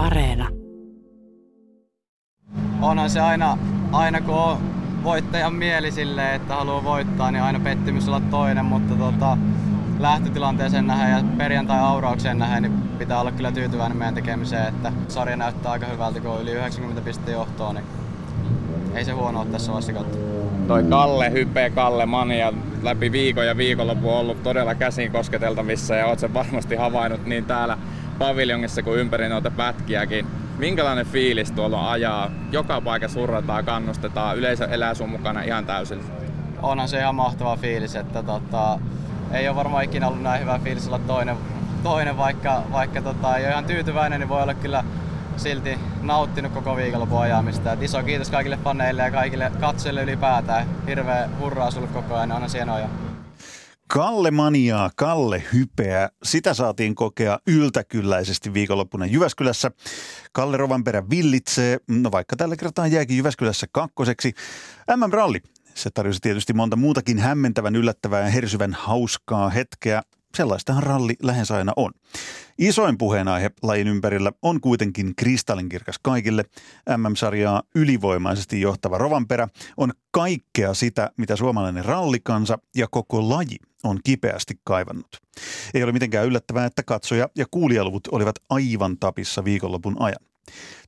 Areena. Onhan se aina, aina kun on voittajan mieli silleen, että haluaa voittaa, niin aina pettymys olla toinen, mutta tota, lähtötilanteeseen nähdään ja perjantai-auraukseen nähdään, niin pitää olla kyllä tyytyväinen meidän tekemiseen, että sarja näyttää aika hyvältä, kun on yli 90 pistettä johtoa, niin ei se huono ole tässä vaiheessa kautta. Toi Kalle, Hype, Kalle, Mania läpi viikon ja viikonloppu on ollut todella käsin kosketeltavissa ja oot sen varmasti havainnut niin täällä paviljongissa kuin ympäri noita pätkiäkin. Minkälainen fiilis tuolla ajaa? Joka paikka surrataan, kannustetaan, yleisö elää sun mukana ihan täysin. Onhan se ihan mahtava fiilis, että tota, ei ole varmaan ikinä ollut näin hyvä fiilis olla toinen, toinen vaikka, vaikka tota, ei ole ihan tyytyväinen, niin voi olla kyllä silti nauttinut koko viikonlopun ajamista. Et iso kiitos kaikille faneille ja kaikille katsojille ylipäätään. Hirveä hurraa sulle koko ajan, on hienoja. Kalle Maniaa, Kalle Hypeä, sitä saatiin kokea yltäkylläisesti viikonloppuna Jyväskylässä. Kalle Rovanperä villitsee, no vaikka tällä kertaa jääkin Jyväskylässä kakkoseksi. MM-ralli, se tarjosi tietysti monta muutakin hämmentävän, yllättävää ja hersyvän hauskaa hetkeä. Sellaistahan ralli lähes aina on. Isoin puheenaihe lajin ympärillä on kuitenkin kristallinkirkas kaikille. MM-sarjaa ylivoimaisesti johtava Rovanperä on kaikkea sitä, mitä suomalainen rallikansa ja koko laji on kipeästi kaivannut. Ei ole mitenkään yllättävää, että katsoja ja kuulijaluvut olivat aivan tapissa viikonlopun ajan.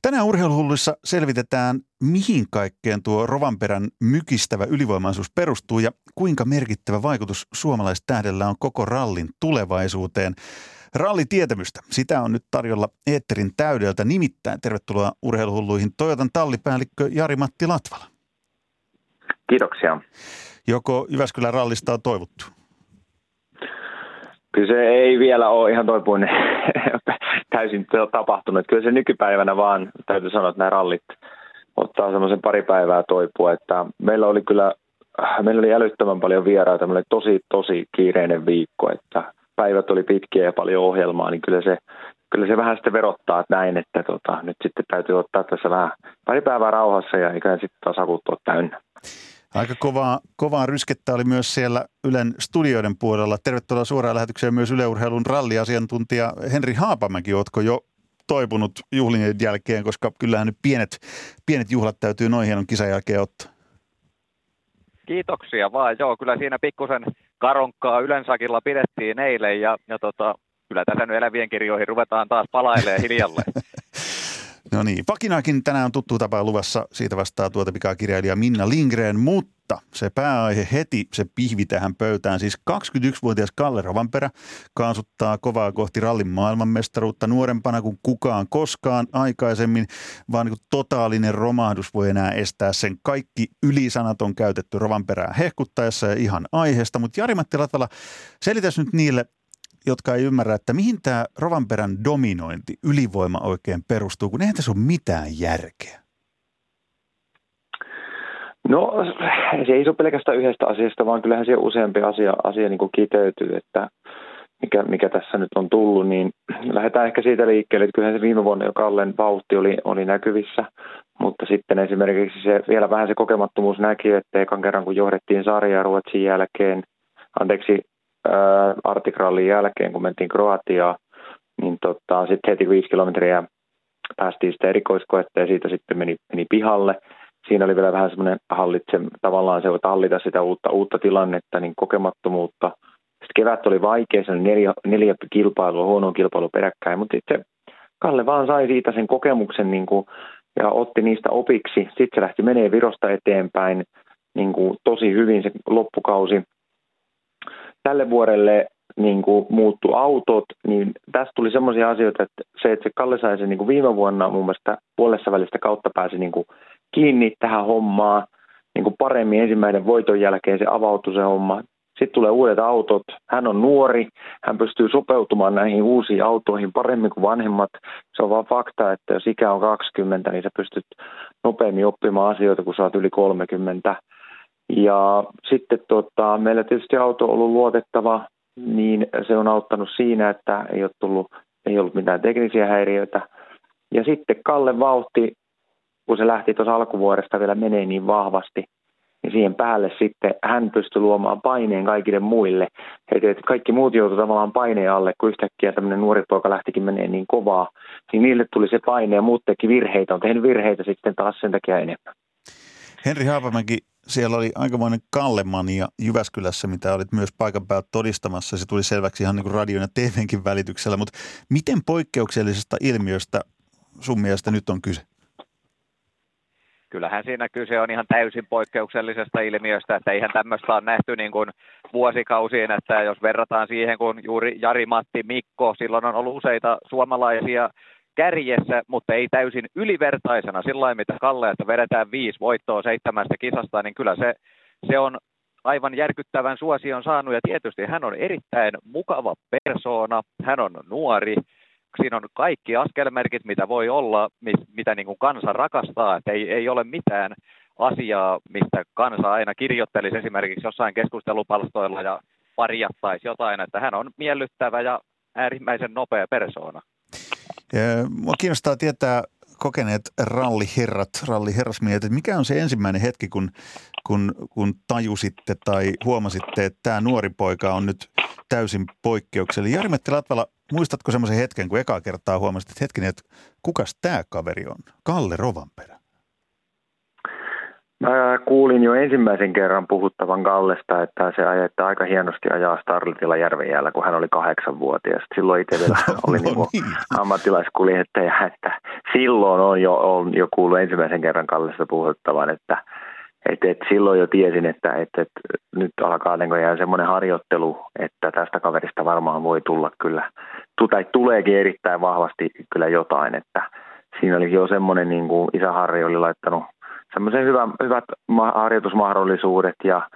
Tänään urheiluhulluissa selvitetään, mihin kaikkeen tuo Rovanperän mykistävä ylivoimaisuus perustuu ja kuinka merkittävä vaikutus suomalaistähdellä on koko rallin tulevaisuuteen. Rallitietämystä, sitä on nyt tarjolla Eetterin täydeltä. Nimittäin tervetuloa urheiluhulluihin Toyotan tallipäällikkö Jari-Matti Latvala. Kiitoksia. Joko Jyväskylän rallista on toivottu? Kyllä se ei vielä ole ihan toipuinen täysin tapahtunut. Kyllä se nykypäivänä vaan, täytyy sanoa, että nämä rallit ottaa semmoisen pari päivää toipua. Että meillä oli kyllä, meillä oli älyttömän paljon vieraita. Meillä oli tosi, tosi kiireinen viikko, että päivät oli pitkiä ja paljon ohjelmaa, niin kyllä se, kyllä se vähän sitten verottaa että näin, että tota, nyt sitten täytyy ottaa tässä vähän pari päivää rauhassa ja ikään sitten taas akut täynnä. Aika kovaa, kovaa ryskettä oli myös siellä Ylen studioiden puolella. Tervetuloa suoraan lähetykseen myös Yleurheilun ralliasiantuntija Henri Haapamäki. Oletko jo toipunut juhlien jälkeen, koska kyllähän nyt pienet, pienet juhlat täytyy noin hienon kisan jälkeen ottaa. Kiitoksia vaan. Joo, kyllä siinä pikkusen karonkkaa Ylensakilla pidettiin eilen ja, ja tota, kyllä tässä nyt elävien kirjoihin ruvetaan taas palailemaan hiljalleen. No niin, Pakinaakin tänään on tuttu tapa luvassa. Siitä vastaa tuota pikakirjailija Minna Lindgren, mutta se pääaihe heti, se pihvi tähän pöytään. Siis 21-vuotias Kalle Rovanperä kaasuttaa kovaa kohti rallin maailmanmestaruutta nuorempana kuin kukaan koskaan aikaisemmin, vaan niin totaalinen romahdus voi enää estää sen. Kaikki ylisanat on käytetty Rovanperää hehkuttaessa ja ihan aiheesta, mutta Jari-Matti Latvala, selitäs nyt niille jotka ei ymmärrä, että mihin tämä Rovanperän dominointi, ylivoima oikein perustuu, kun eihän tässä ole mitään järkeä. No se ei ole pelkästään yhdestä asiasta, vaan kyllähän se useampi asia, asia niin kiteytyy, että mikä, mikä tässä nyt on tullut, niin lähdetään ehkä siitä liikkeelle, että kyllähän se viime vuonna jo Kallen vauhti oli, oli näkyvissä, mutta sitten esimerkiksi se, vielä vähän se kokemattomuus näki, että ekan kerran kun johdettiin sarjaa Ruotsin jälkeen, anteeksi, artikrallin jälkeen, kun mentiin Kroatiaan, niin tota, sitten heti viisi kilometriä päästiin sitä erikoiskoetta ja siitä sitten meni, meni pihalle. Siinä oli vielä vähän semmoinen hallitse, tavallaan se, että hallita sitä uutta, uutta tilannetta, niin kokemattomuutta. Sitten kevät oli vaikea, se oli neljä, neljä kilpailua, huono kilpailu peräkkäin, mutta sitten Kalle vaan sai siitä sen kokemuksen niin kuin, ja otti niistä opiksi. Sitten se lähti menee Virosta eteenpäin niin kuin, tosi hyvin se loppukausi tälle vuodelle niin kuin muuttu autot, niin tästä tuli semmoisia asioita, että se, että se Kalle sai sen niin kuin viime vuonna mun mielestä puolessa välistä kautta pääsi niin kuin kiinni tähän hommaan niin kuin paremmin ensimmäinen voiton jälkeen se avautui se homma. Sitten tulee uudet autot, hän on nuori, hän pystyy sopeutumaan näihin uusiin autoihin paremmin kuin vanhemmat. Se on vaan fakta, että jos ikä on 20, niin sä pystyt nopeammin oppimaan asioita, kun sä oot yli 30. Ja sitten tota, meillä tietysti auto on ollut luotettava, niin se on auttanut siinä, että ei, ole tullut, ei ollut mitään teknisiä häiriöitä. Ja sitten Kalle vauhti, kun se lähti tuossa alkuvuodesta vielä menee niin vahvasti, niin siihen päälle sitten hän pystyi luomaan paineen kaikille muille. Et, kaikki muut joutuivat tavallaan paineen alle, kun yhtäkkiä tämmöinen nuori poika lähtikin menee niin kovaa. Niin niille tuli se paine ja muut teki virheitä. On tehnyt virheitä sitten taas sen takia enemmän. Henri Haapamäki, siellä oli aikamoinen Kallemania Jyväskylässä, mitä olit myös paikan päältä todistamassa. Se tuli selväksi ihan niin kuin radion ja TVnkin välityksellä, mutta miten poikkeuksellisesta ilmiöstä sun mielestä nyt on kyse? kyllähän siinä kyse on ihan täysin poikkeuksellisesta ilmiöstä, että eihän tämmöistä ole nähty niin kuin vuosikausiin, että jos verrataan siihen, kun juuri Jari Matti Mikko, silloin on ollut useita suomalaisia kärjessä, mutta ei täysin ylivertaisena sillä mitä Kalle, että vedetään viisi voittoa seitsemästä kisasta, niin kyllä se, se on aivan järkyttävän suosion saanut. Ja tietysti hän on erittäin mukava persoona, hän on nuori, siinä on kaikki askelmerkit, mitä voi olla, mitä niin kuin kansa rakastaa, että ei, ei ole mitään asiaa, mistä kansa aina kirjoittelisi esimerkiksi jossain keskustelupalstoilla ja parjattaisi jotain, että hän on miellyttävä ja äärimmäisen nopea persoona. Mua kiinnostaa tietää kokeneet ralliherrat, ralliherrasmiehet, että mikä on se ensimmäinen hetki, kun, kun, kun tajusitte tai huomasitte, että tämä nuori poika on nyt täysin poikkeuksellinen. Jari-Metti Latvala, muistatko semmoisen hetken, kun ekaa kertaa huomasit, että hetkinen, että kukas tämä kaveri on? Kalle Rovanperä. Mä kuulin jo ensimmäisen kerran puhuttavan Kallesta, että se ajetta aika hienosti ajaa Starletilla Järvenjäällä, kun hän oli kahdeksanvuotias. Silloin itse vielä oli no, niinku niin. ammattilaiskuljettaja, että silloin on jo, on jo kuullut ensimmäisen kerran Kallesta puhuttavan, että et, et silloin jo tiesin, että et, et, nyt alkaa näköjään semmoinen harjoittelu, että tästä kaverista varmaan voi tulla kyllä, tai tuleekin erittäin vahvasti kyllä jotain, että siinä oli jo semmoinen, niin kuin isä Harri oli laittanut semmoisen hyvän, hyvät harjoitusmahdollisuudet ja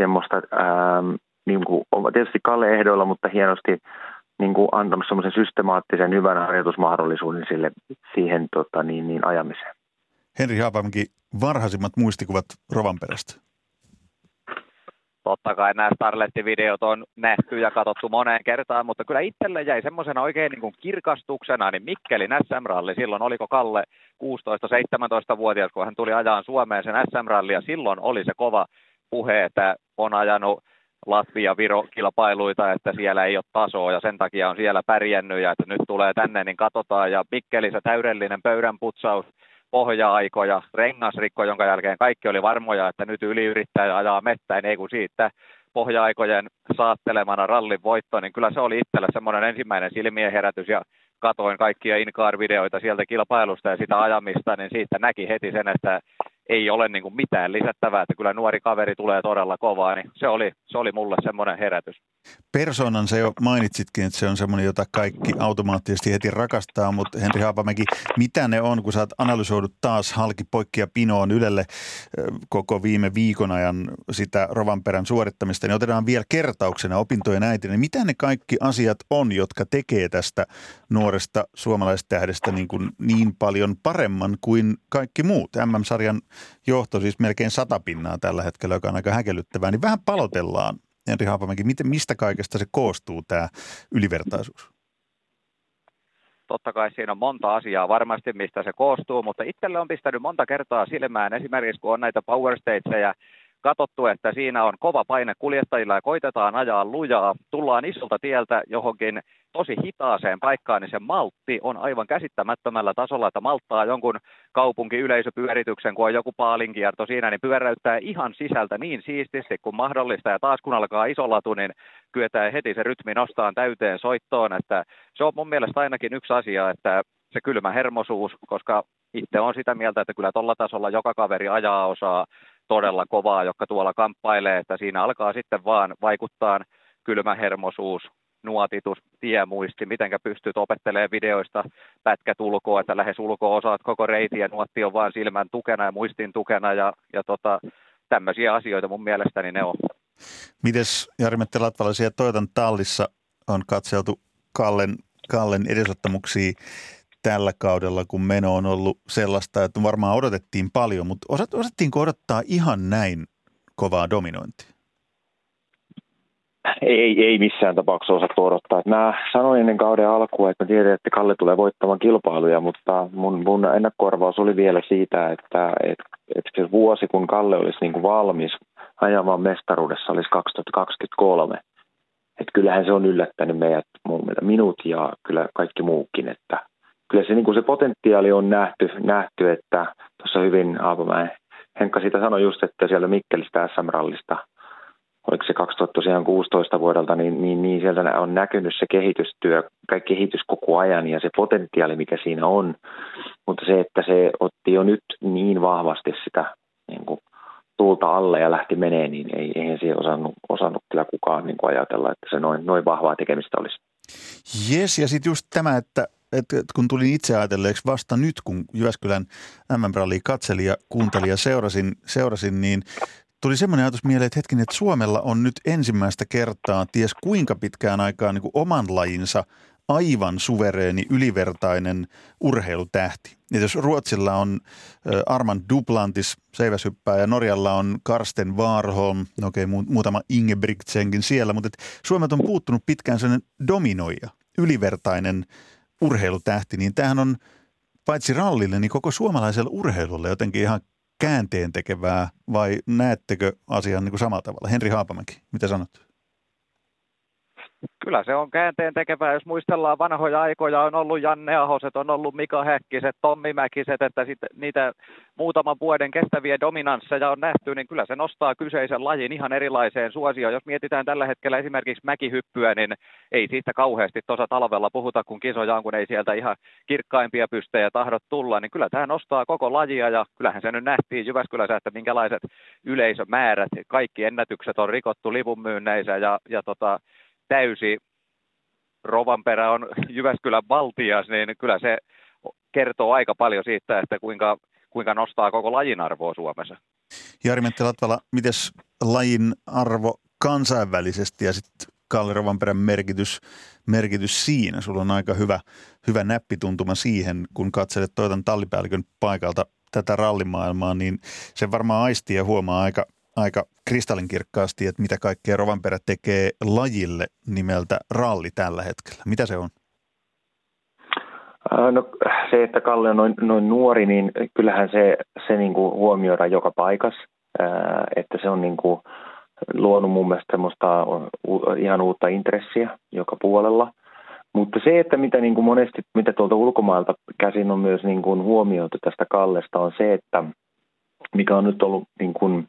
semmoista, ää, niin kuin, tietysti Kalle ehdoilla, mutta hienosti niin kuin antanut semmoisen systemaattisen hyvän harjoitusmahdollisuuden sille, siihen tota, niin, niin ajamiseen. Henri Haapamäki, varhaisimmat muistikuvat Rovanperästä? Totta kai nämä Starletti-videot on nähty ja katsottu moneen kertaan, mutta kyllä itselle jäi semmoisena oikein niin kuin kirkastuksena, niin Mikkelin SM-ralli, silloin oliko Kalle 16-17-vuotias, kun hän tuli ajaan Suomeen sen SM-ralli, ja silloin oli se kova puhe, että on ajanut Latvia-Viro-kilpailuita, että siellä ei ole tasoa ja sen takia on siellä pärjännyt ja että nyt tulee tänne, niin katsotaan. Ja Mikkelissä täydellinen pöydänputsaus pohja-aikoja, rengasrikko, jonka jälkeen kaikki oli varmoja, että nyt yliyrittäjä ajaa mettäin, ei kun siitä pohja-aikojen saattelemana rallin voitto, niin kyllä se oli itselle semmoinen ensimmäinen silmien herätys ja katoin kaikkia Incar-videoita sieltä kilpailusta ja sitä ajamista, niin siitä näki heti sen, että ei ole niin kuin mitään lisättävää, että kyllä nuori kaveri tulee todella kovaa, niin se oli, se oli mulle semmoinen herätys. Persoonan se jo mainitsitkin, että se on semmoinen, jota kaikki automaattisesti heti rakastaa, mutta Henri Haapamäki, mitä ne on, kun sä oot analysoidut taas halki poikkia pinoon Ylelle koko viime viikon ajan sitä Rovanperän suorittamista, niin otetaan vielä kertauksena opintojen äiti, niin mitä ne kaikki asiat on, jotka tekee tästä nuoresta suomalaistähdestä niin, kuin niin paljon paremman kuin kaikki muut. MM-sarjan johto siis melkein sata pinnaa tällä hetkellä, joka on aika häkellyttävää, niin vähän palotellaan Henri Haapamäki, miten, mistä kaikesta se koostuu tämä ylivertaisuus? Totta kai siinä on monta asiaa varmasti, mistä se koostuu, mutta itselle on pistänyt monta kertaa silmään, esimerkiksi kun on näitä power stageja, katsottu, että siinä on kova paine kuljettajilla ja koitetaan ajaa lujaa. Tullaan isolta tieltä johonkin tosi hitaaseen paikkaan, niin se maltti on aivan käsittämättömällä tasolla, että malttaa jonkun kaupunki yleisöpyörityksen, kun on joku paalinkierto siinä, niin pyöräyttää ihan sisältä niin siististi kuin mahdollista. Ja taas kun alkaa iso latu, niin kyetään heti se rytmi nostaan täyteen soittoon, että se on mun mielestä ainakin yksi asia, että se kylmä hermosuus, koska itse on sitä mieltä, että kyllä tuolla tasolla joka kaveri ajaa osaa todella kovaa, jotka tuolla kamppailee, että siinä alkaa sitten vaan vaikuttaa kylmähermosuus, nuotitus, tiemuisti, miten pystyt opettelemaan videoista pätkät ulkoa, että lähes ulkoa osaat koko reitin ja nuotti on vaan silmän tukena ja muistin tukena ja, ja tota, tämmöisiä asioita mun mielestäni ne on. Mites Jari-Mette Latvala, tallissa on katseltu Kallen, Kallen edesottamuksia tällä kaudella, kun meno on ollut sellaista, että varmaan odotettiin paljon, mutta osattiinko odottaa ihan näin kovaa dominointia? ei, ei missään tapauksessa osattu odottaa. Mä sanoin ennen kauden alkua, että mä tiedän, että Kalle tulee voittamaan kilpailuja, mutta mun, mun ennakkoarvaus oli vielä siitä, että, että, että se vuosi, kun Kalle olisi niin kuin valmis ajamaan mestaruudessa, olisi 2023. Että kyllähän se on yllättänyt meidät, minut ja kyllä kaikki muukin, että kyllä se, niin kuin se potentiaali on nähty, nähty että tuossa hyvin Aapamäen Henkka siitä sanoi just, että siellä Mikkelistä SM-rallista – oliko se 2016 vuodelta, niin, niin, niin sieltä on näkynyt se kehitystyö, kaikki kehitys koko ajan ja se potentiaali, mikä siinä on. Mutta se, että se otti jo nyt niin vahvasti sitä niin kuin, tuulta alle ja lähti menee, niin ei, eihän siihen osannut, osannut kyllä kukaan niin kuin ajatella, että se noin, noin vahvaa tekemistä olisi. Jes, ja sitten just tämä, että, että kun tulin itse ajatelleeksi vasta nyt, kun Jyväskylän MM-rallia katselin ja kuuntelin ja seurasin, seurasin niin tuli semmoinen ajatus mieleen, että hetken, että Suomella on nyt ensimmäistä kertaa ties kuinka pitkään aikaa niin kuin oman lajinsa aivan suvereeni, ylivertainen urheilutähti. Ja jos Ruotsilla on Armand Duplantis, seiväshyppää, ja Norjalla on Karsten Warholm, no okei, okay, muutama Ingebrigtsenkin siellä, mutta Suomet on puuttunut pitkään sellainen dominoija, ylivertainen urheilutähti, niin tämähän on paitsi rallille, niin koko suomalaiselle urheilulle jotenkin ihan käänteen tekevää vai näettekö asian niin kuin samalla tavalla? Henri Haapamäki, mitä sanot? Kyllä se on käänteen tekevää, jos muistellaan vanhoja aikoja, on ollut Janne Ahoset, on ollut Mika Häkkiset, Tommi Mäkiset, että sit niitä muutaman vuoden kestäviä dominansseja on nähty, niin kyllä se nostaa kyseisen lajin ihan erilaiseen suosioon. Jos mietitään tällä hetkellä esimerkiksi mäkihyppyä, niin ei siitä kauheasti tuossa talvella puhuta, kun kisoja on, kun ei sieltä ihan kirkkaimpia pystejä tahdot tulla, niin kyllä tämä nostaa koko lajia ja kyllähän se nyt nähtiin Jyväskylässä, että minkälaiset yleisömäärät, kaikki ennätykset on rikottu livunmyynneissä ja, ja tota, täysi Rovanperä on Jyväskylän valtias, niin kyllä se kertoo aika paljon siitä, että kuinka, kuinka nostaa koko lajin arvoa Suomessa. Jari Mentti-Latvala, miten lajin arvo kansainvälisesti ja sitten Kalle Rovanperän merkitys, merkitys siinä? Sulla on aika hyvä, hyvä näppituntuma siihen, kun katselet toitan tallipäällikön paikalta tätä rallimaailmaa, niin se varmaan aistii ja huomaa aika, aika kristallinkirkkaasti, että mitä kaikkea Rovanperä tekee lajille nimeltä ralli tällä hetkellä. Mitä se on? No, se, että Kalle on noin, noin nuori, niin kyllähän se, se niin kuin huomioidaan joka paikassa, että se on niin kuin luonut mun mielestä semmoista ihan uutta intressiä joka puolella. Mutta se, että mitä niin kuin monesti, mitä tuolta ulkomailta käsin on myös niin kuin huomioitu tästä Kallesta, on se, että mikä on nyt ollut niin kuin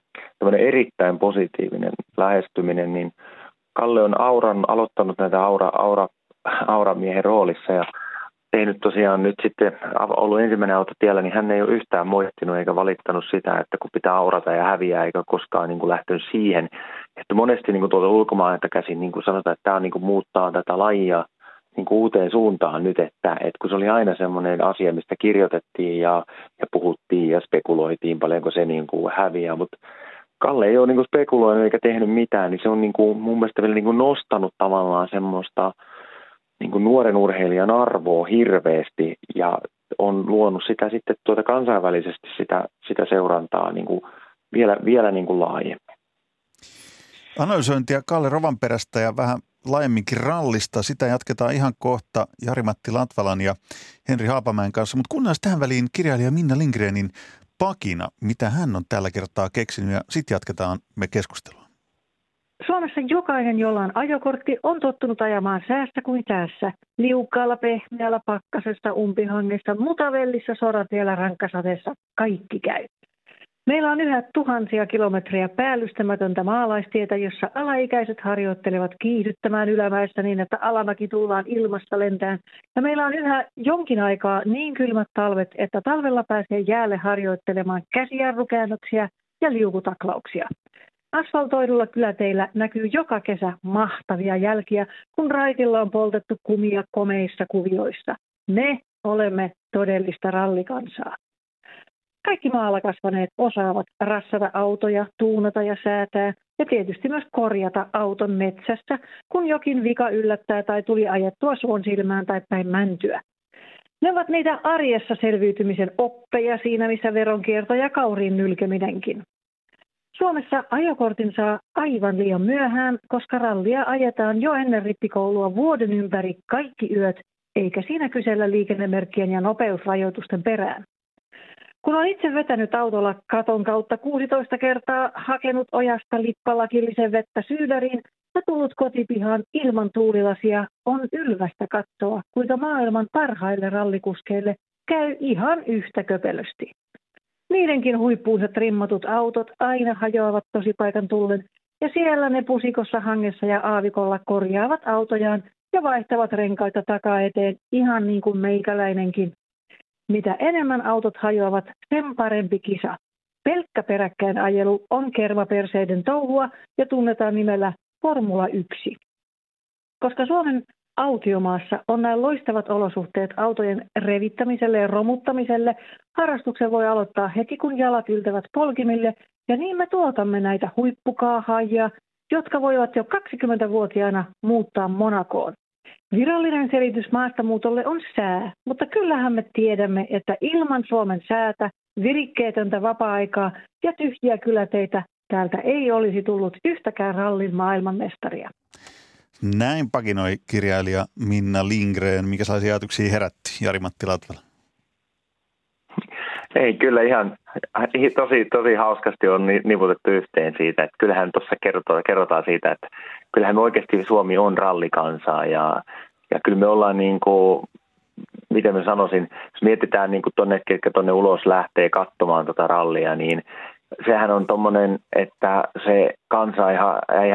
erittäin positiivinen lähestyminen, niin Kalle on Auran, aloittanut näitä Aura, Aura, Aura-miehen roolissa ja tehnyt tosiaan nyt sitten, ollut ensimmäinen auto tiellä, niin hän ei ole yhtään moittinut eikä valittanut sitä, että kun pitää aurata ja häviää, eikä koskaan niin kuin lähtenyt siihen. Että monesti niin kuin tuolta ulkomailta käsin niin kuin sanotaan, että tämä niin kuin muuttaa tätä lajia niin kuin uuteen suuntaan nyt, että, että kun se oli aina semmoinen asia, mistä kirjoitettiin ja, ja puhuttiin ja spekuloitiin paljonko se niin kuin häviää, mutta Kalle ei ole niin kuin spekuloinut eikä tehnyt mitään, niin se on niin kuin mun mielestä vielä niin kuin nostanut tavallaan semmoista niin kuin nuoren urheilijan arvoa hirveästi ja on luonut sitä sitten tuota kansainvälisesti sitä, sitä seurantaa niin kuin vielä, vielä niin kuin laajemmin. Analysointia Kalle Rovanperästä ja vähän laajemminkin rallista. Sitä jatketaan ihan kohta Jari-Matti Latvalan ja Henri Haapamäen kanssa. Mutta kuunnellaan tähän väliin kirjailija Minna Lindgrenin pakina, mitä hän on tällä kertaa keksinyt ja sitten jatketaan me keskustelua. Suomessa jokainen, jolla on ajokortti, on tottunut ajamaan säässä kuin tässä. Liukkaalla, pehmeällä pakkasessa, umpihangessa, mutavellissa, soratiellä, rankkasateessa. Kaikki käy. Meillä on yhä tuhansia kilometriä päällystämätöntä maalaistietä, jossa alaikäiset harjoittelevat kiihdyttämään ylämäessä niin, että alamäki tullaan ilmasta lentään. Ja meillä on yhä jonkin aikaa niin kylmät talvet, että talvella pääsee jäälle harjoittelemaan käsijarrukäännöksiä ja liukutaklauksia. Asfaltoidulla kyläteillä näkyy joka kesä mahtavia jälkiä, kun raitilla on poltettu kumia komeissa kuvioissa. Me olemme todellista rallikansaa. Kaikki maalla kasvaneet osaavat rassata autoja, tuunata ja säätää ja tietysti myös korjata auton metsässä, kun jokin vika yllättää tai tuli ajettua suon silmään tai päin mäntyä. Ne ovat niitä arjessa selviytymisen oppeja siinä, missä veronkierto ja kauriin nylkeminenkin. Suomessa ajokortin saa aivan liian myöhään, koska rallia ajetaan jo ennen rippikoulua vuoden ympäri kaikki yöt, eikä siinä kysellä liikennemerkkien ja nopeusrajoitusten perään. Kun olen itse vetänyt autolla katon kautta 16 kertaa, hakenut ojasta lippalakillisen vettä syydäriin ja tullut kotipihaan ilman tuulilasia, on ylvästä katsoa, kuinka maailman parhaille rallikuskeille käy ihan yhtä köpelösti. Niidenkin huippuunsa trimmatut autot aina hajoavat tosipaikan tullen, ja siellä ne pusikossa hangessa ja aavikolla korjaavat autojaan ja vaihtavat renkaita takaa eteen ihan niin kuin meikäläinenkin. Mitä enemmän autot hajoavat, sen parempi kisa. Pelkkä peräkkäin ajelu on kermaperseiden touhua ja tunnetaan nimellä Formula 1. Koska Suomen autiomaassa on näin loistavat olosuhteet autojen revittämiselle ja romuttamiselle, harrastuksen voi aloittaa heti kun jalat yltävät polkimille ja niin me tuotamme näitä huippukaahaajia, jotka voivat jo 20-vuotiaana muuttaa Monakoon. Virallinen selitys maastamuutolle on sää, mutta kyllähän me tiedämme, että ilman Suomen säätä, virikkeetöntä vapaa-aikaa ja tyhjiä kyläteitä täältä ei olisi tullut yhtäkään rallin maailmanmestaria. Näin pakinoi kirjailija Minna Lindgren. Mikä sellaisia ajatuksia herätti, Jari-Matti Latvala? Ei, kyllä ihan tosi, tosi hauskasti on nivutettu yhteen siitä, että kyllähän tuossa kerrotaan, kerrotaan siitä, että kyllähän me oikeasti Suomi on rallikansaa ja, ja kyllä me ollaan niin kuin, miten mä sanoisin, jos mietitään niin kuin tonne, ketkä tuonne ulos lähtee katsomaan tota rallia, niin sehän on tuommoinen, että se kansa ei, ei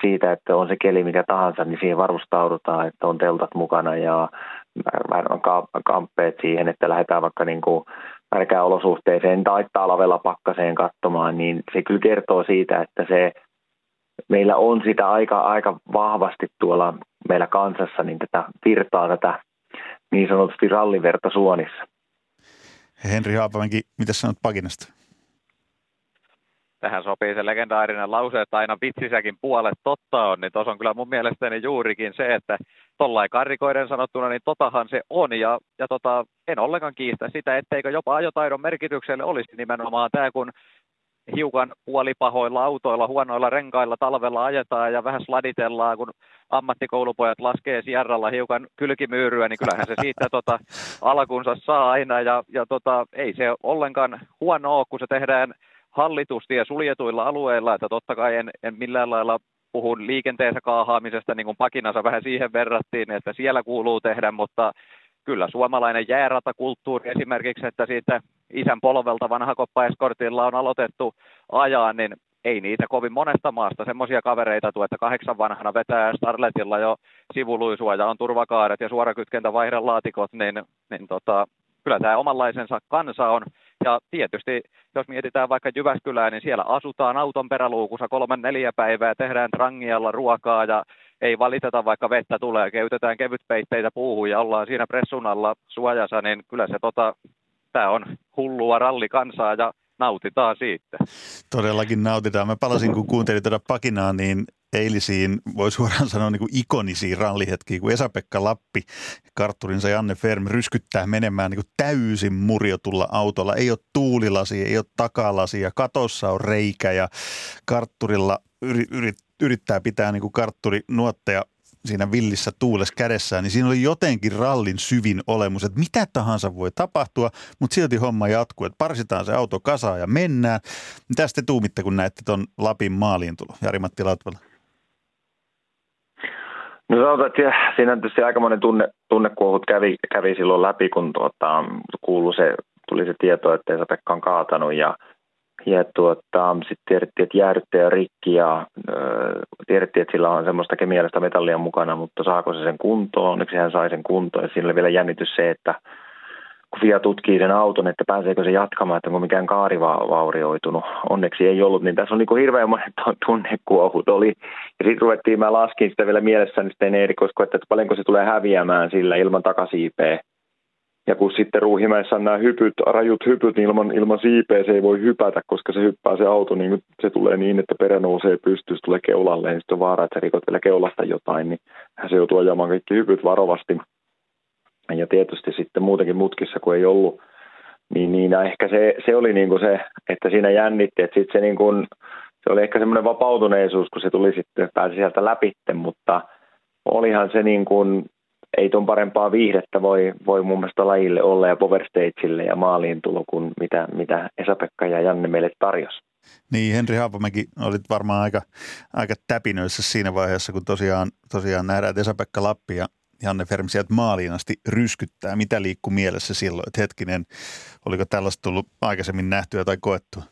siitä, että on se keli mikä tahansa, niin siihen varustaudutaan, että on teltat mukana ja kamppeet siihen, että lähdetään vaikka niin kuin märkään olosuhteeseen tai talvella pakkaseen katsomaan, niin se kyllä kertoo siitä, että se meillä on sitä aika, aika vahvasti tuolla meillä kansassa niin tätä virtaa tätä niin sanotusti ralliverta suonissa. Henri Haapamäki, mitä sanot Pakinasta? Tähän sopii se legendaarinen lause, että aina vitsisäkin puolet totta on, niin tuossa on kyllä mun mielestäni juurikin se, että tollain karrikoiden sanottuna, niin totahan se on, ja, ja tota, en ollenkaan kiistä sitä, etteikö jopa ajotaidon merkitykselle olisi nimenomaan tämä, kun hiukan puolipahoilla autoilla, huonoilla renkailla talvella ajetaan ja vähän sladitellaan, kun ammattikoulupojat laskee sierralla hiukan kylkimyyryä, niin kyllähän se siitä tota, alkunsa saa aina. Ja, ja tota, ei se ollenkaan huono ole, kun se tehdään hallitusti ja suljetuilla alueilla, että totta kai en, en millään lailla puhu liikenteessä kaahaamisesta, niin kuin pakinansa vähän siihen verrattiin, että siellä kuuluu tehdä, mutta kyllä suomalainen jääratakulttuuri esimerkiksi, että siitä isän polvelta vanhakoppa Eskortilla on aloitettu ajaa, niin ei niitä kovin monesta maasta semmoisia kavereita tule, että kahdeksan vanhana vetää Starletilla jo sivuluisua ja on turvakaaret ja suorakytkentä vaihdelaatikot, niin, niin tota, kyllä tämä omanlaisensa kansa on. Ja tietysti, jos mietitään vaikka Jyväskylää, niin siellä asutaan auton peräluukussa kolme neljä päivää, tehdään trangialla ruokaa ja ei valiteta vaikka vettä tulee, käytetään kevytpeitteitä puuhun ja ollaan siinä pressun alla suojassa, niin kyllä se tota, tämä on hullua rallikansaa ja nautitaan siitä. Todellakin nautitaan. Mä palasin, kun kuuntelin tätä pakinaa, niin eilisiin, voi suoraan sanoa niin kuin ikonisiin rallihetkiin, kun Esa-Pekka Lappi, kartturinsa Janne Ferm ryskyttää menemään niin kuin täysin murjotulla autolla. Ei ole tuulilasi, ei ole takalasia, katossa on reikä ja kartturilla yri, yri, yrittää pitää niin kuin kartturi nuotteja siinä villissä tuules kädessään, niin siinä oli jotenkin rallin syvin olemus, että mitä tahansa voi tapahtua, mutta silti homma jatkuu, että parsitaan se auto kasaan ja mennään. Mitä te tuumitte, kun näette tuon Lapin maaliin tulo, Jari-Matti Latvala? No sanotaan, että siinä tietysti aikamoinen tunne, tunnekuohut kävi, kävi silloin läpi, kun tuota, kuului se, tuli se tieto, että Esa-Pekka on kaatanut ja ja tuota, sitten tiedettiin, että jäädyttäjä rikki ja äh, tiedettiin, että sillä on semmoista kemiallista metallia mukana, mutta saako se sen kuntoon? Onneksi hän sai sen kuntoon ja siinä oli vielä jännitys se, että FIA tutkii sen auton, että pääseekö se jatkamaan, että onko mikään kaari vaurioitunut. Onneksi ei ollut, niin tässä on niin kuin hirveän monet tunnekuohut oli. Ja sitten ruvettiin, mä laskin sitä vielä mielessäni sitten erikoisko, että paljonko se tulee häviämään sillä ilman takasiipeä. Ja kun sitten Ruuhimäessä on nämä hypyt, rajut hypyt, niin ilman, ilman siipeä se ei voi hypätä, koska se hyppää se auto, niin se tulee niin, että perä nousee pystyyn, tulee keulalle, niin sitten on vaara, että rikot vielä keulasta jotain, niin se joutuu ajamaan kaikki hypyt varovasti. Ja tietysti sitten muutenkin mutkissa, kun ei ollut, niin, niin ehkä se, se oli niin kuin se, että siinä jännitti, että sitten se niin kuin se oli ehkä semmoinen vapautuneisuus, kun se tuli sitten, pääsi sieltä läpi, mutta olihan se niin kuin, ei tuon parempaa viihdettä voi, voi mun mielestä lajille olla ja Power Stageille ja maaliin tulo kuin mitä, mitä Esa-Pekka ja Janne meille tarjosi. Niin, Henri Haapamäki olit varmaan aika, aika täpinöissä siinä vaiheessa, kun tosiaan, tosiaan nähdään, että Esa-Pekka Lappi ja Janne Ferm sieltä maaliin asti ryskyttää. Mitä liikkuu mielessä silloin? Että hetkinen, oliko tällaista tullut aikaisemmin nähtyä tai koettua?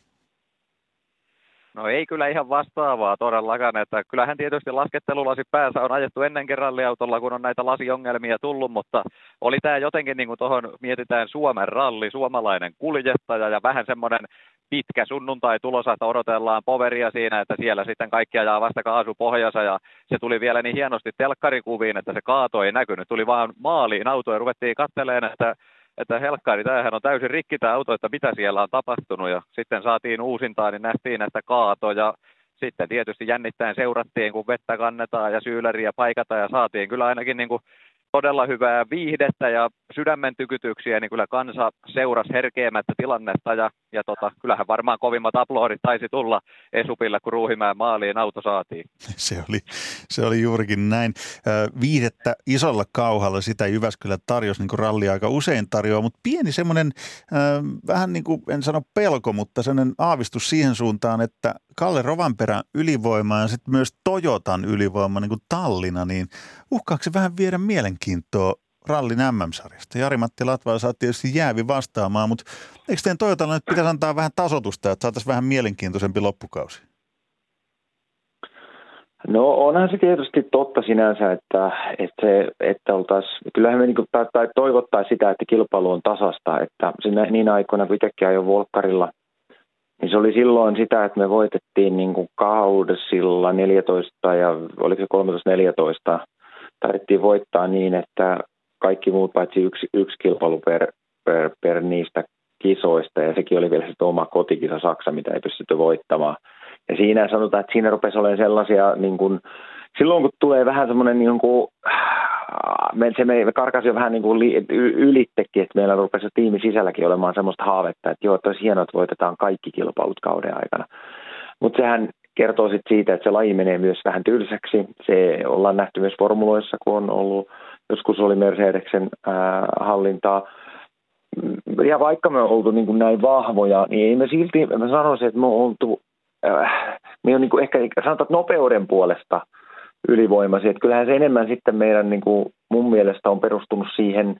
No ei kyllä ihan vastaavaa todellakaan, että kyllähän tietysti laskettelulasi päässä on ajettu ennenkin ralliautolla, kun on näitä lasiongelmia tullut, mutta oli tämä jotenkin niin kuin tuohon mietitään Suomen ralli, suomalainen kuljettaja ja vähän semmoinen pitkä sunnuntai tulossa, että odotellaan poveria siinä, että siellä sitten kaikki ajaa vasta kaasu pohjassa ja se tuli vielä niin hienosti telkkarikuviin, että se kaato ei näkynyt, tuli vaan maaliin auto ja ruvettiin katteleen, että että helkkari, tämähän on täysin rikki tämä auto, että mitä siellä on tapahtunut. Ja sitten saatiin uusintaa, niin nähtiin, että kaato ja sitten tietysti jännittäen seurattiin, kun vettä kannetaan ja syyläriä paikata ja saatiin kyllä ainakin niin kuin todella hyvää viihdettä ja sydämen tykytyksiä, niin kyllä kansa seurasi herkeämättä tilannetta ja, ja tota, kyllähän varmaan kovimmat aplodit taisi tulla Esupille, kun Ruuhimäen maaliin auto saatiin. Se oli, se oli juurikin näin. Viihdettä isolla kauhalla sitä Jyväskylä tarjosi, niin kuin ralli aika usein tarjoaa, mutta pieni semmoinen, vähän niin kuin en sano pelko, mutta semmoinen aavistus siihen suuntaan, että Kalle Rovanperän ylivoima ja sitten myös Toyotan ylivoima niin kuin Tallinna, niin uhkaako se vähän viedä mielenkiintoa rallin MM-sarjasta? Jari-Matti Latvala saa tietysti jäävi vastaamaan, mutta eikö teidän Toyotalla nyt pitäisi antaa vähän tasotusta, että saataisiin vähän mielenkiintoisempi loppukausi? No onhan se tietysti totta sinänsä, että, että, se, että oltaisiin, kyllähän me niin tai, tai toivottaa sitä, että kilpailu on tasasta, että siinä, niin aikoina kun itsekin ajoin Volkkarilla – niin se oli silloin sitä, että me voitettiin niin kuin kaudesilla 14 ja oliko se 13-14, taidettiin voittaa niin, että kaikki muut paitsi yksi, yksi kilpailu per, per, per niistä kisoista ja sekin oli vielä se oma kotikisa Saksa, mitä ei pystytty voittamaan. Ja siinä sanotaan, että siinä rupesi olemaan sellaisia, niin kuin, silloin kun tulee vähän semmoinen niin kuin, me, se me karkasi jo vähän niin kuin li, ylittekin, että meillä rupesi tiimi sisälläkin olemaan semmoista haavetta, että joo, että olisi hienoa, että voitetaan kaikki kilpailut kauden aikana. Mutta sehän kertoo sitten siitä, että se laji menee myös vähän tylsäksi. Se ollaan nähty myös formuloissa, kun on ollut, joskus oli Mercedeksen ää, hallintaa. Ja vaikka me on oltu niin kuin näin vahvoja, niin ei me silti, mä sanoisin, että me on oltu, äh, me on niin kuin ehkä sanotaan nopeuden puolesta – ylivoimaisia. Että kyllähän se enemmän sitten meidän niin kuin mun mielestä on perustunut siihen,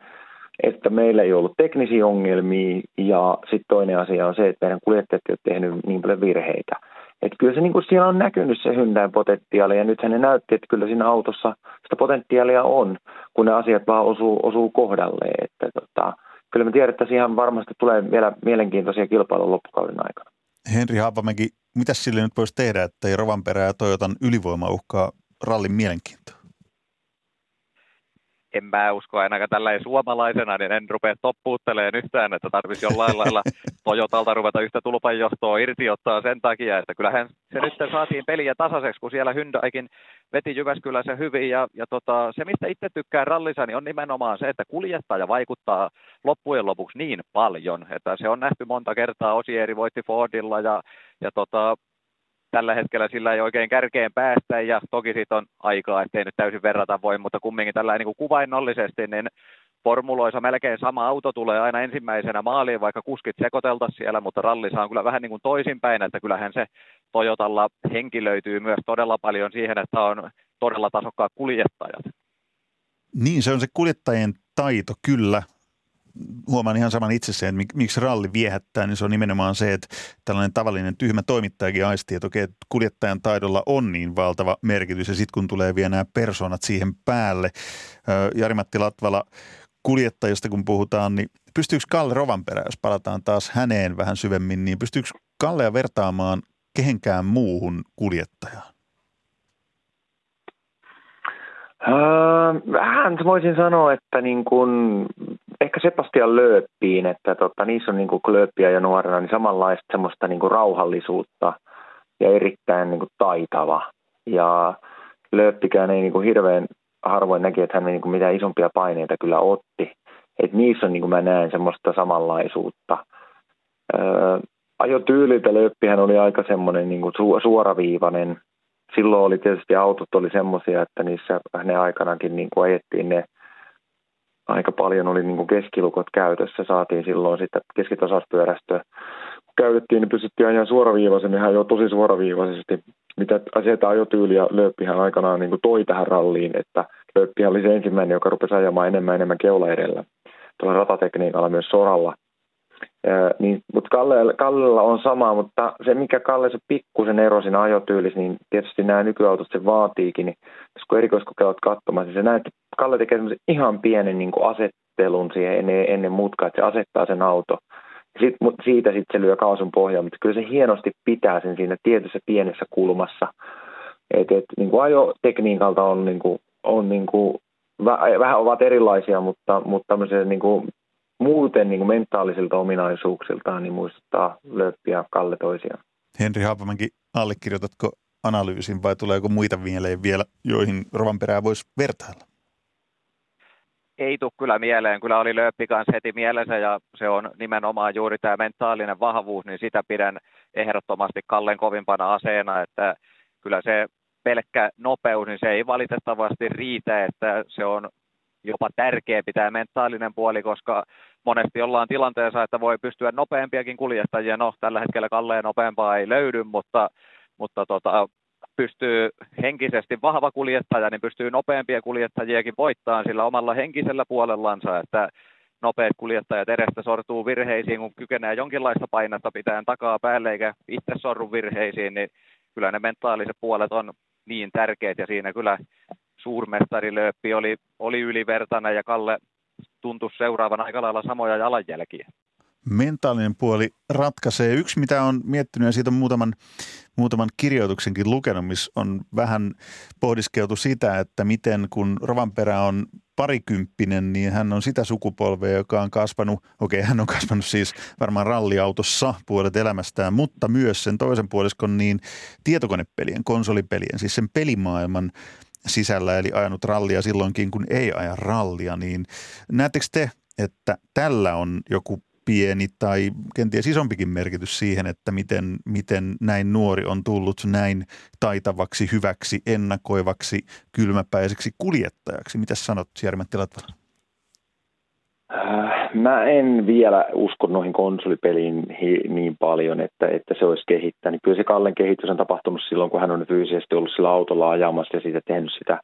että meillä ei ollut teknisiä ongelmia ja sitten toinen asia on se, että meidän kuljettajat ei ole tehnyt niin paljon virheitä. Että kyllä se niin kuin siellä on näkynyt se Hyndään potentiaali ja nythän ne näytti, että kyllä siinä autossa sitä potentiaalia on, kun ne asiat vaan osuu, osuu kohdalleen. Että tota, kyllä me että siihen varmasti tulee vielä mielenkiintoisia kilpailun loppukauden aikana. Henri Haapamäki, mitä sille nyt voisi tehdä, että ei Rovanperä ja Toyotan ylivoima uhkaa rallin mielenkiintoa? En mä usko ainakaan tällä suomalaisena, niin en rupea toppuuttelemaan yhtään, että tarvitsisi jollain lailla Toyotalta ruveta yhtä tulpanjohtoa irti ottaa sen takia, että kyllähän se nyt saatiin peliä tasaiseksi, kun siellä Hyndaikin veti Jyväskylässä hyvin. Ja, ja tota, se, mistä itse tykkään rallissa, niin on nimenomaan se, että kuljettaja vaikuttaa loppujen lopuksi niin paljon, että se on nähty monta kertaa. Osieri voitti Fordilla ja, ja tota, tällä hetkellä sillä ei oikein kärkeen päästä ja toki siitä on aikaa, ettei nyt täysin verrata voi, mutta kumminkin tällä niin kuin kuvainnollisesti, niin formuloissa melkein sama auto tulee aina ensimmäisenä maaliin, vaikka kuskit sekoitelta siellä, mutta rallissa on kyllä vähän niin kuin toisinpäin, että kyllähän se Toyotalla henkilöityy myös todella paljon siihen, että on todella tasokkaat kuljettajat. Niin, se on se kuljettajien taito, kyllä huomaan ihan saman itse että miksi ralli viehättää, niin se on nimenomaan se, että tällainen tavallinen tyhmä toimittajakin aistii, että okei, kuljettajan taidolla on niin valtava merkitys, ja sitten kun tulee vielä nämä persoonat siihen päälle. Jari-Matti Latvala, kuljettajista kun puhutaan, niin pystyykö Kalle Rovanperä, jos palataan taas häneen vähän syvemmin, niin pystyykö Kallea vertaamaan kehenkään muuhun kuljettajaan? Öö, vähän voisin sanoa, että niin kun, ehkä Sebastian Lööppiin, että tota, niissä on niin kuin Lööppiä ja nuorena niin samanlaista semmoista niin kuin rauhallisuutta ja erittäin niin kuin taitava. Ja Lööppikään ei niin kuin hirveän harvoin näki, että hän niin kuin mitään isompia paineita kyllä otti. Et niissä on, niin kuin mä näen, semmoista samanlaisuutta. Öö, ajotyyliltä löppihän oli aika semmoinen niin kuin suoraviivainen. Silloin oli tietysti autot oli semmoisia, että niissä hänen aikanakin niin kuin ajettiin ne aika paljon oli niin kuin keskilukot käytössä. Saatiin silloin sitten keskitasauspyörästöä. Kun käytettiin, niin pystyttiin ajan suoraviivaisemmin, ihan jo tosi suoraviivaisesti. Mitä asioita ajotyyliä Lööppihän aikanaan niin kuin toi tähän ralliin, että Lööppihän oli se ensimmäinen, joka rupesi ajamaan enemmän enemmän keula edellä. Tuolla ratatekniikalla myös soralla niin, mutta Kalle, Kallella on sama, mutta se mikä Kalle se pikkusen ero siinä ajotyylissä, niin tietysti nämä nykyautot se vaatiikin, niin kun erikoiskokeilot katsomaan, niin se näet, että Kalle tekee ihan pienen niin asettelun siihen ennen, ennen mutkaa, että se asettaa sen auto. Sit, siitä sitten se lyö kaasun pohjaan, mutta kyllä se hienosti pitää sen siinä tietyssä pienessä kulmassa. Et, et, niin kuin ajotekniikalta on, niin kuin, on niin kuin, vähän ovat erilaisia, mutta, mutta niin kuin muuten niin kuin mentaalisilta ominaisuuksiltaan niin muistuttaa Löppi ja Kalle toisiaan. Henri Haapamäki, allekirjoitatko analyysin vai tuleeko muita mieleen vielä, joihin Rovanperää voisi vertailla? Ei tule kyllä mieleen. Kyllä oli Lööppi kanssa heti mielessä ja se on nimenomaan juuri tämä mentaalinen vahvuus, niin sitä pidän ehdottomasti Kallen kovimpana aseena, että kyllä se pelkkä nopeus, niin se ei valitettavasti riitä, että se on jopa tärkeä pitää mentaalinen puoli, koska monesti ollaan tilanteessa, että voi pystyä nopeampiakin kuljettajia. No, tällä hetkellä Kalleen nopeampaa ei löydy, mutta, mutta tota, pystyy henkisesti vahva kuljettaja, niin pystyy nopeampia kuljettajiakin voittamaan sillä omalla henkisellä puolellansa, että nopeat kuljettajat edestä sortuu virheisiin, kun kykenee jonkinlaista painetta pitää takaa päälle eikä itse sorru virheisiin, niin kyllä ne mentaaliset puolet on niin tärkeät ja siinä kyllä suurmestari Lööppi oli, oli ylivertainen ja Kalle tuntui seuraavan aika lailla samoja jalanjälkiä. Mentaalinen puoli ratkaisee. Yksi, mitä on miettinyt ja siitä on muutaman, muutaman kirjoituksenkin lukenut, missä on vähän pohdiskeltu sitä, että miten kun Rovanperä on parikymppinen, niin hän on sitä sukupolvea, joka on kasvanut, okei hän on kasvanut siis varmaan ralliautossa puolet elämästään, mutta myös sen toisen puoliskon niin tietokonepelien, konsolipelien, siis sen pelimaailman sisällä, eli ajanut rallia silloinkin, kun ei aja rallia, niin näettekö te, että tällä on joku pieni tai kenties isompikin merkitys siihen, että miten, miten näin nuori on tullut näin taitavaksi, hyväksi, ennakoivaksi, kylmäpäiseksi kuljettajaksi. Mitä sanot, Latvala? Äh, mä en vielä usko noihin konsolipeliin niin paljon, että, että se olisi kehittänyt. Kyllä se Kallen kehitys on tapahtunut silloin, kun hän on fyysisesti ollut sillä autolla ajamassa ja siitä tehnyt sitä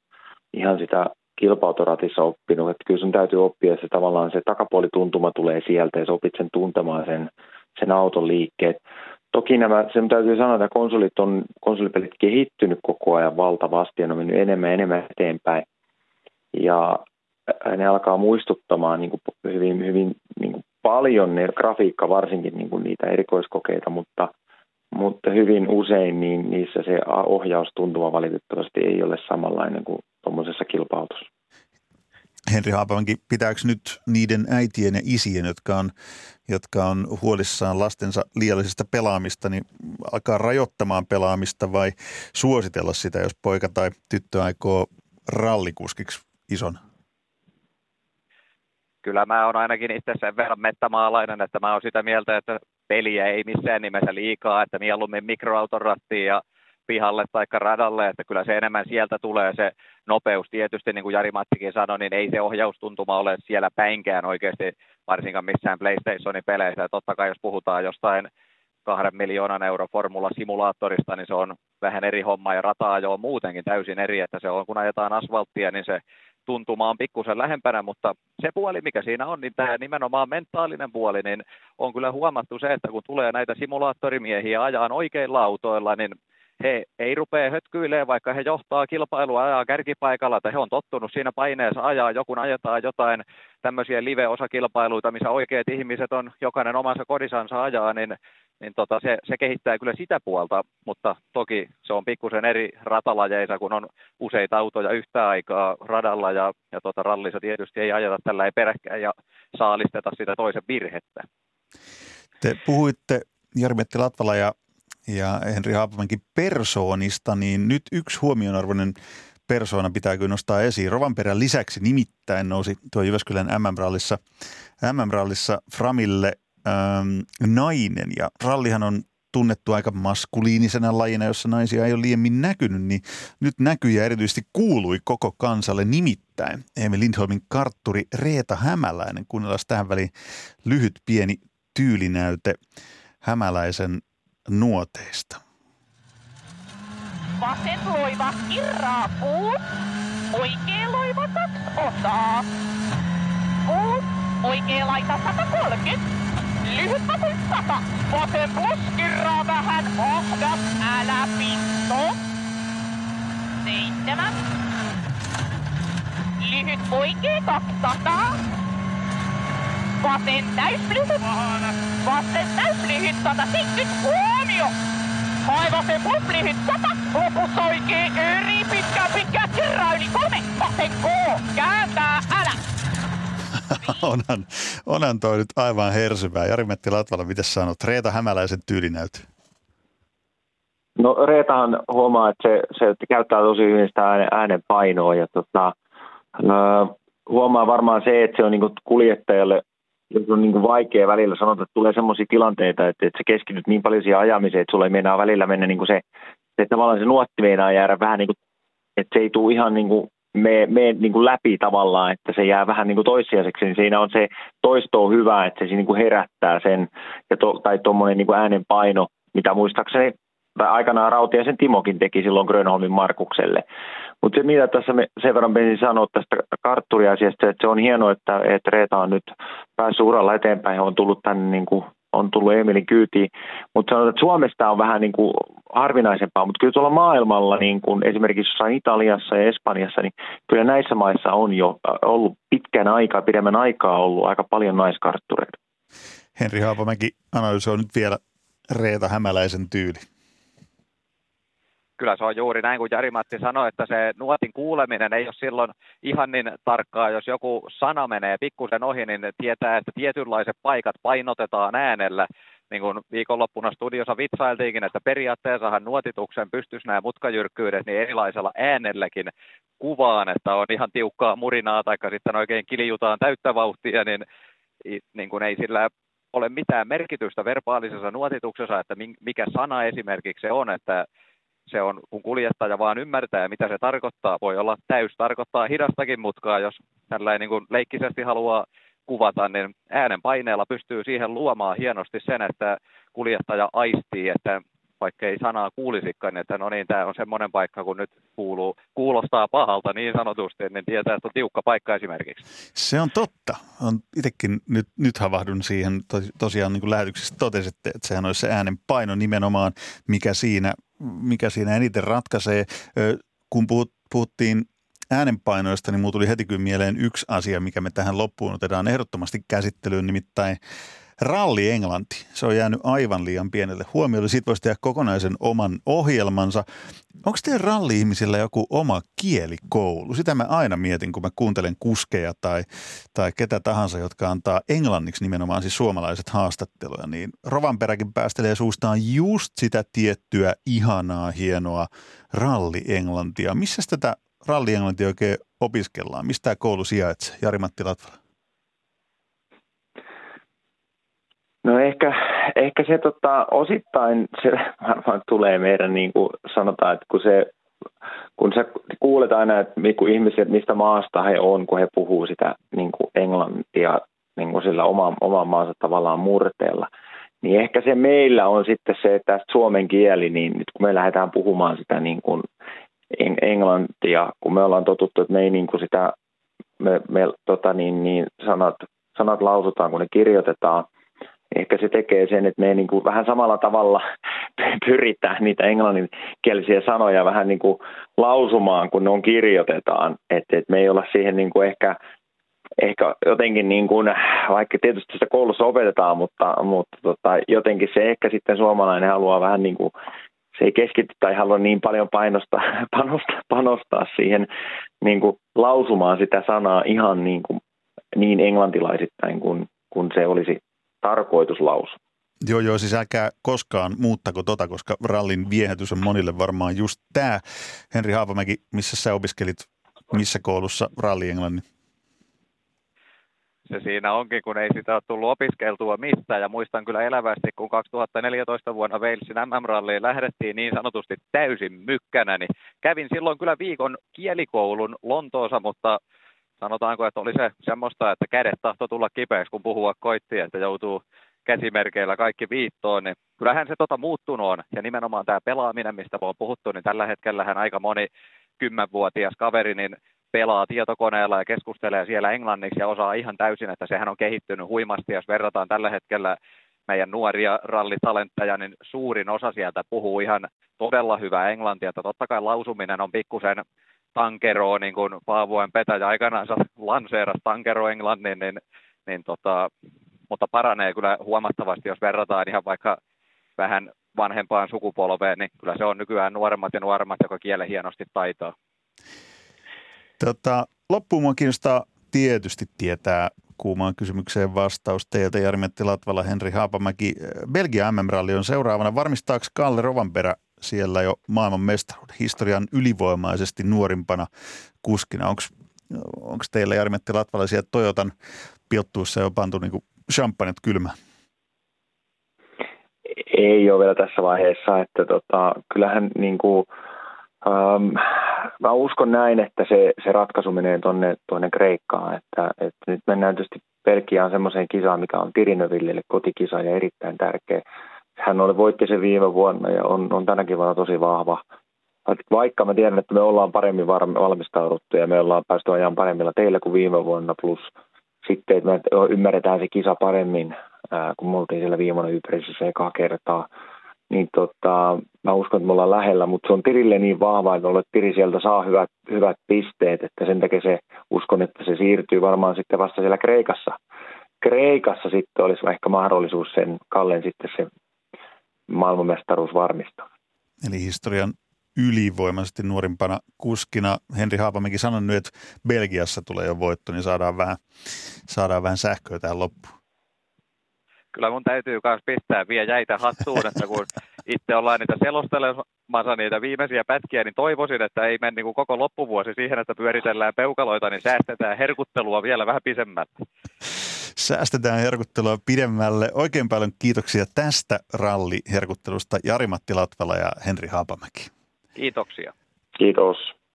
ihan sitä kilpautoratissa oppinut. Että kyllä sun täytyy oppia, että se tavallaan se takapuolituntuma tulee sieltä ja sä opit sen tuntemaan sen, sen auton liikkeet. Toki nämä, sen täytyy sanoa, että konsolit on, konsolipelit kehittynyt koko ajan valtavasti ja ne on mennyt enemmän ja enemmän eteenpäin. Ja ne alkaa muistuttamaan niin kuin hyvin, hyvin niin kuin paljon, ne grafiikka varsinkin niin kuin niitä erikoiskokeita, mutta, mutta hyvin usein niin niissä se ohjaustuntuma valitettavasti ei ole samanlainen kuin tuommoisessa kilpautussa. Henri Haapamankin, pitääkö nyt niiden äitien ja isien, jotka on, jotka on huolissaan lastensa liiallisesta pelaamista, niin alkaa rajoittamaan pelaamista vai suositella sitä, jos poika tai tyttö aikoo rallikuskiksi ison kyllä mä oon ainakin itse sen verran mettämaalainen, että mä oon sitä mieltä, että peliä ei missään nimessä liikaa, että mieluummin mikroautorattiin ja pihalle tai radalle, että kyllä se enemmän sieltä tulee se nopeus. Tietysti niin kuin Jari Mattikin sanoi, niin ei se ohjaustuntuma ole siellä päinkään oikeasti, varsinkaan missään PlayStationin peleissä. Totta kai jos puhutaan jostain kahden miljoonan euro formula-simulaattorista, niin se on vähän eri homma ja rataa jo on muutenkin täysin eri, että se on kun ajetaan asfalttia, niin se tuntuma on pikkusen lähempänä, mutta se puoli, mikä siinä on, niin tämä nimenomaan mentaalinen puoli, niin on kyllä huomattu se, että kun tulee näitä simulaattorimiehiä ajaan oikeilla autoilla, niin he ei rupea hötkyilemään, vaikka he johtaa kilpailua ajaa kärkipaikalla, että he on tottunut siinä paineessa ajaa, joku ajetaan jotain tämmöisiä live-osakilpailuita, missä oikeat ihmiset on jokainen omassa kodisansa ajaa, niin, niin tota, se, se, kehittää kyllä sitä puolta, mutta toki se on pikkusen eri ratalajeissa, kun on useita autoja yhtä aikaa radalla ja, ja tota, rallissa tietysti ei ajeta tällä ei peräkkäin ja saalisteta sitä toisen virhettä. Te puhuitte Jarmetti Latvala ja ja Henri Haapamankin persoonista, niin nyt yksi huomionarvoinen persoona pitää kyllä nostaa esiin. Rovanperän lisäksi nimittäin nousi tuo Jyväskylän MM-rallissa, MM-rallissa Framille ähm, nainen ja rallihan on tunnettu aika maskuliinisena lajina, jossa naisia ei ole liiemmin näkynyt, niin nyt näkyi ja erityisesti kuului koko kansalle nimittäin. Emil Lindholmin kartturi Reeta Hämäläinen. Kuunnellaan tähän väliin lyhyt pieni tyylinäyte Hämäläisen nuoteista. Vasen loiva irraa puut, oikea loiva kaksi osaa. Puut, oikea laita 130, Lyhyt vasen sata. Vasen puskirraa vähän. Ohdas, älä pitto. Seitsemän. Lyhyt oikee 200. Vasen täyslyhyt. Vasen täyslyhyt 170. Huomio! Hai vasen pluslyhyt 100. Lopussa oikee eri pitkä pitkä kirra yli kolme. Vasen K. Kääntää älä. onhan, onhan toi nyt aivan hersyvää. Jari-Metti Latvala, mitä sanot? Reeta Hämäläisen tyylinäytö. No Reetahan huomaa, että se, se käyttää tosi hyvin sitä äänen, äänen painoa ja tota, no, huomaa varmaan se, että se on niin kuljettajalle jos on niin vaikea välillä sanoa, että tulee sellaisia tilanteita, että, että se keskityt niin paljon siihen ajamiseen, että sulla ei meinaa välillä mennä niin kuin se, että tavallaan se nuotti meinaa jäädä vähän niin kuin, että se ei tule ihan niin kuin me, me niin kuin läpi tavallaan, että se jää vähän niin kuin toissijaiseksi, niin siinä on se toisto on hyvä, että se niin kuin herättää sen, ja to, tai tuommoinen niin äänen paino, mitä muistaakseni tai aikanaan Rautiaisen Timokin teki silloin Grönholmin Markukselle. Mutta se, mitä tässä me sen verran menisin sanoa tästä kartturiasiasta, että se on hienoa, että, että Reeta on nyt päässyt uralla eteenpäin, on tullut tänne niin kuin on tullut Emilin kyytiin. Mutta sanotaan, että Suomesta on vähän niin kuin harvinaisempaa, mutta kyllä tuolla maailmalla, niin kuin esimerkiksi jossain Italiassa ja Espanjassa, niin kyllä näissä maissa on jo ollut pitkän aikaa, pidemmän aikaa ollut aika paljon naiskarttureita. Henri Haapamäki analysoi nyt vielä Reeta Hämäläisen tyyli kyllä se on juuri näin kuin Jari-Matti sanoi, että se nuotin kuuleminen ei ole silloin ihan niin tarkkaa. Jos joku sana menee pikkusen ohi, niin tietää, että tietynlaiset paikat painotetaan äänellä. Niin kuin viikonloppuna studiossa vitsailtiinkin, että periaatteessahan nuotituksen pystyisi nämä mutkajyrkkyydet niin erilaisella äänelläkin kuvaan, että on ihan tiukkaa murinaa tai sitten oikein kiljutaan täyttä vauhtia, niin, niin kuin ei sillä ole mitään merkitystä verbaalisessa nuotituksessa, että mikä sana esimerkiksi se on, että se on, kun kuljettaja vaan ymmärtää, mitä se tarkoittaa. Voi olla täys tarkoittaa hidastakin mutkaa, jos tällä niin kuin leikkisesti haluaa kuvata, niin äänen paineella pystyy siihen luomaan hienosti sen, että kuljettaja aistii, että vaikka ei sanaa kuulisikaan, että no niin, tämä on semmoinen paikka, kun nyt kuuluu, kuulostaa pahalta niin sanotusti, niin tietää, että on tiukka paikka esimerkiksi. Se on totta. On itsekin nyt, nyt havahdun siihen, tosiaan niin kuin lähetyksessä totesitte, että sehän olisi se äänen paino nimenomaan, mikä siinä mikä siinä eniten ratkaisee. Kun puhut, puhuttiin äänenpainoista, niin mulla tuli heti kyllä mieleen yksi asia, mikä me tähän loppuun otetaan ehdottomasti käsittelyyn, nimittäin – Ralli Englanti, se on jäänyt aivan liian pienelle huomiolle. Siitä voisi tehdä kokonaisen oman ohjelmansa. Onko teidän ralli-ihmisillä joku oma kielikoulu? Sitä mä aina mietin, kun mä kuuntelen kuskeja tai, tai ketä tahansa, jotka antaa englanniksi nimenomaan siis suomalaiset haastatteluja. Niin Rovanperäkin päästelee suustaan just sitä tiettyä ihanaa, hienoa ralli-englantia. Missä tätä ralli-englantia oikein opiskellaan? Mistä tämä koulu sijaitsee? Jari-Matti Latvala. No ehkä, ehkä se tota, osittain se varmaan tulee meidän, niin kuin sanotaan, että kun se kun sä kuulet aina, että ihmiset, mistä maasta he on, kun he puhuu sitä niin kuin englantia niin kuin sillä oman, oman maansa tavallaan murteella, niin ehkä se meillä on sitten se, että suomen kieli, niin nyt kun me lähdetään puhumaan sitä niin kuin englantia, kun me ollaan totuttu, että me ei niin kuin sitä, me, me tota niin, niin sanat, sanat lausutaan, kun ne kirjoitetaan – ehkä se tekee sen, että me niin kuin vähän samalla tavalla pyritään niitä englanninkielisiä sanoja vähän niin kuin lausumaan, kun ne on kirjoitetaan. Että et me ei olla siihen niin kuin ehkä, ehkä jotenkin, niin kuin, vaikka tietysti sitä koulussa opetetaan, mutta, mutta tota, jotenkin se ehkä sitten suomalainen haluaa vähän niin kuin se ei keskity tai halua niin paljon painostaa, panostaa, panostaa siihen niin kuin lausumaan sitä sanaa ihan niin, kuin, niin englantilaisittain kuin, kuin se olisi tarkoitus lausua. Joo, joo, siis älkää koskaan muuttako tota, koska rallin viehätys on monille varmaan just tämä. Henri Haavamäki, missä sä opiskelit, missä koulussa ralli englannin? se siinä onkin, kun ei sitä ole tullut opiskeltua mistään. Ja muistan kyllä elävästi, kun 2014 vuonna Walesin MM-ralliin lähdettiin niin sanotusti täysin mykkänä, niin kävin silloin kyllä viikon kielikoulun Lontoossa, mutta sanotaanko, että oli se semmoista, että kädet tahto tulla kipeäksi, kun puhua koitti, että joutuu käsimerkeillä kaikki viittoon, niin kyllähän se tota muuttunut on. Ja nimenomaan tämä pelaaminen, mistä on puhuttu, niin tällä hetkellähän aika moni kymmenvuotias kaveri niin pelaa tietokoneella ja keskustelee siellä englanniksi ja osaa ihan täysin, että sehän on kehittynyt huimasti. Jos verrataan tällä hetkellä meidän nuoria rallitalentteja, niin suurin osa sieltä puhuu ihan todella hyvää englantia. Että totta kai lausuminen on pikkusen tankeroa, niin kuin Paavoen petäjä aikanaan lanseerasi tankero englannin, niin, niin tota, mutta paranee kyllä huomattavasti, jos verrataan ihan vaikka vähän vanhempaan sukupolveen, niin kyllä se on nykyään nuoremmat ja nuoremmat, joka kielen hienosti taitaa. Tota, loppuun mua kiinnostaa tietysti tietää kuumaan kysymykseen vastaus teiltä, Jari-Metti Latvala, Henri Haapamäki. Belgia MM-ralli on seuraavana. Varmistaako Kalle Rovanperä siellä jo maailman mestaruuden historian ylivoimaisesti nuorimpana kuskina? Onko teillä Jari-Metti Latvala siellä Toyotan pilttuussa jo pantu niin champagnat kylmään? Ei ole vielä tässä vaiheessa, että tota, kyllähän niin kuin, ähm, mä uskon näin, että se, se ratkaisu menee tuonne, tuonne Kreikkaan, että, että nyt mennään tietysti Pelkiaan semmoiseen kisaan, mikä on Tirinövillelle kotikisa ja erittäin tärkeä. Hän oli voitti sen viime vuonna ja on, on tänäkin vuonna tosi vahva. Vaikka mä tiedän, että me ollaan paremmin valmistauduttu ja me ollaan päästy ajan paremmilla teillä kuin viime vuonna, plus sitten, että me ymmärretään se kisa paremmin, kun me oltiin siellä viimeinen ympäristössä ekaa kertaa, niin tota, mä uskon, että me ollaan lähellä, mutta se on Tirille niin vahva, että olet Tiri sieltä saa hyvät, hyvät pisteet, että sen takia se, uskon, että se siirtyy varmaan sitten vasta siellä Kreikassa. Kreikassa sitten olisi ehkä mahdollisuus sen Kallen sitten se maailmanmestaruus varmistaa. Eli historian ylivoimaisesti nuorimpana kuskina. Henri Haapamäki sanoi nyt, että Belgiassa tulee jo voitto, niin saadaan vähän, saadaan vähän sähköä tähän loppuun. Kyllä mun täytyy myös pistää vielä jäitä hattuun, että kun itse ollaan niitä selostelemassa niitä viimeisiä pätkiä, niin toivoisin, että ei mene niin koko loppuvuosi siihen, että pyöritellään peukaloita, niin säästetään herkuttelua vielä vähän pisemmälle. Säästetään herkuttelua pidemmälle. Oikein paljon kiitoksia tästä ralliherkuttelusta Jari-Matti Latvala ja Henri Haapamäki. Kiitoksia. Kiitos.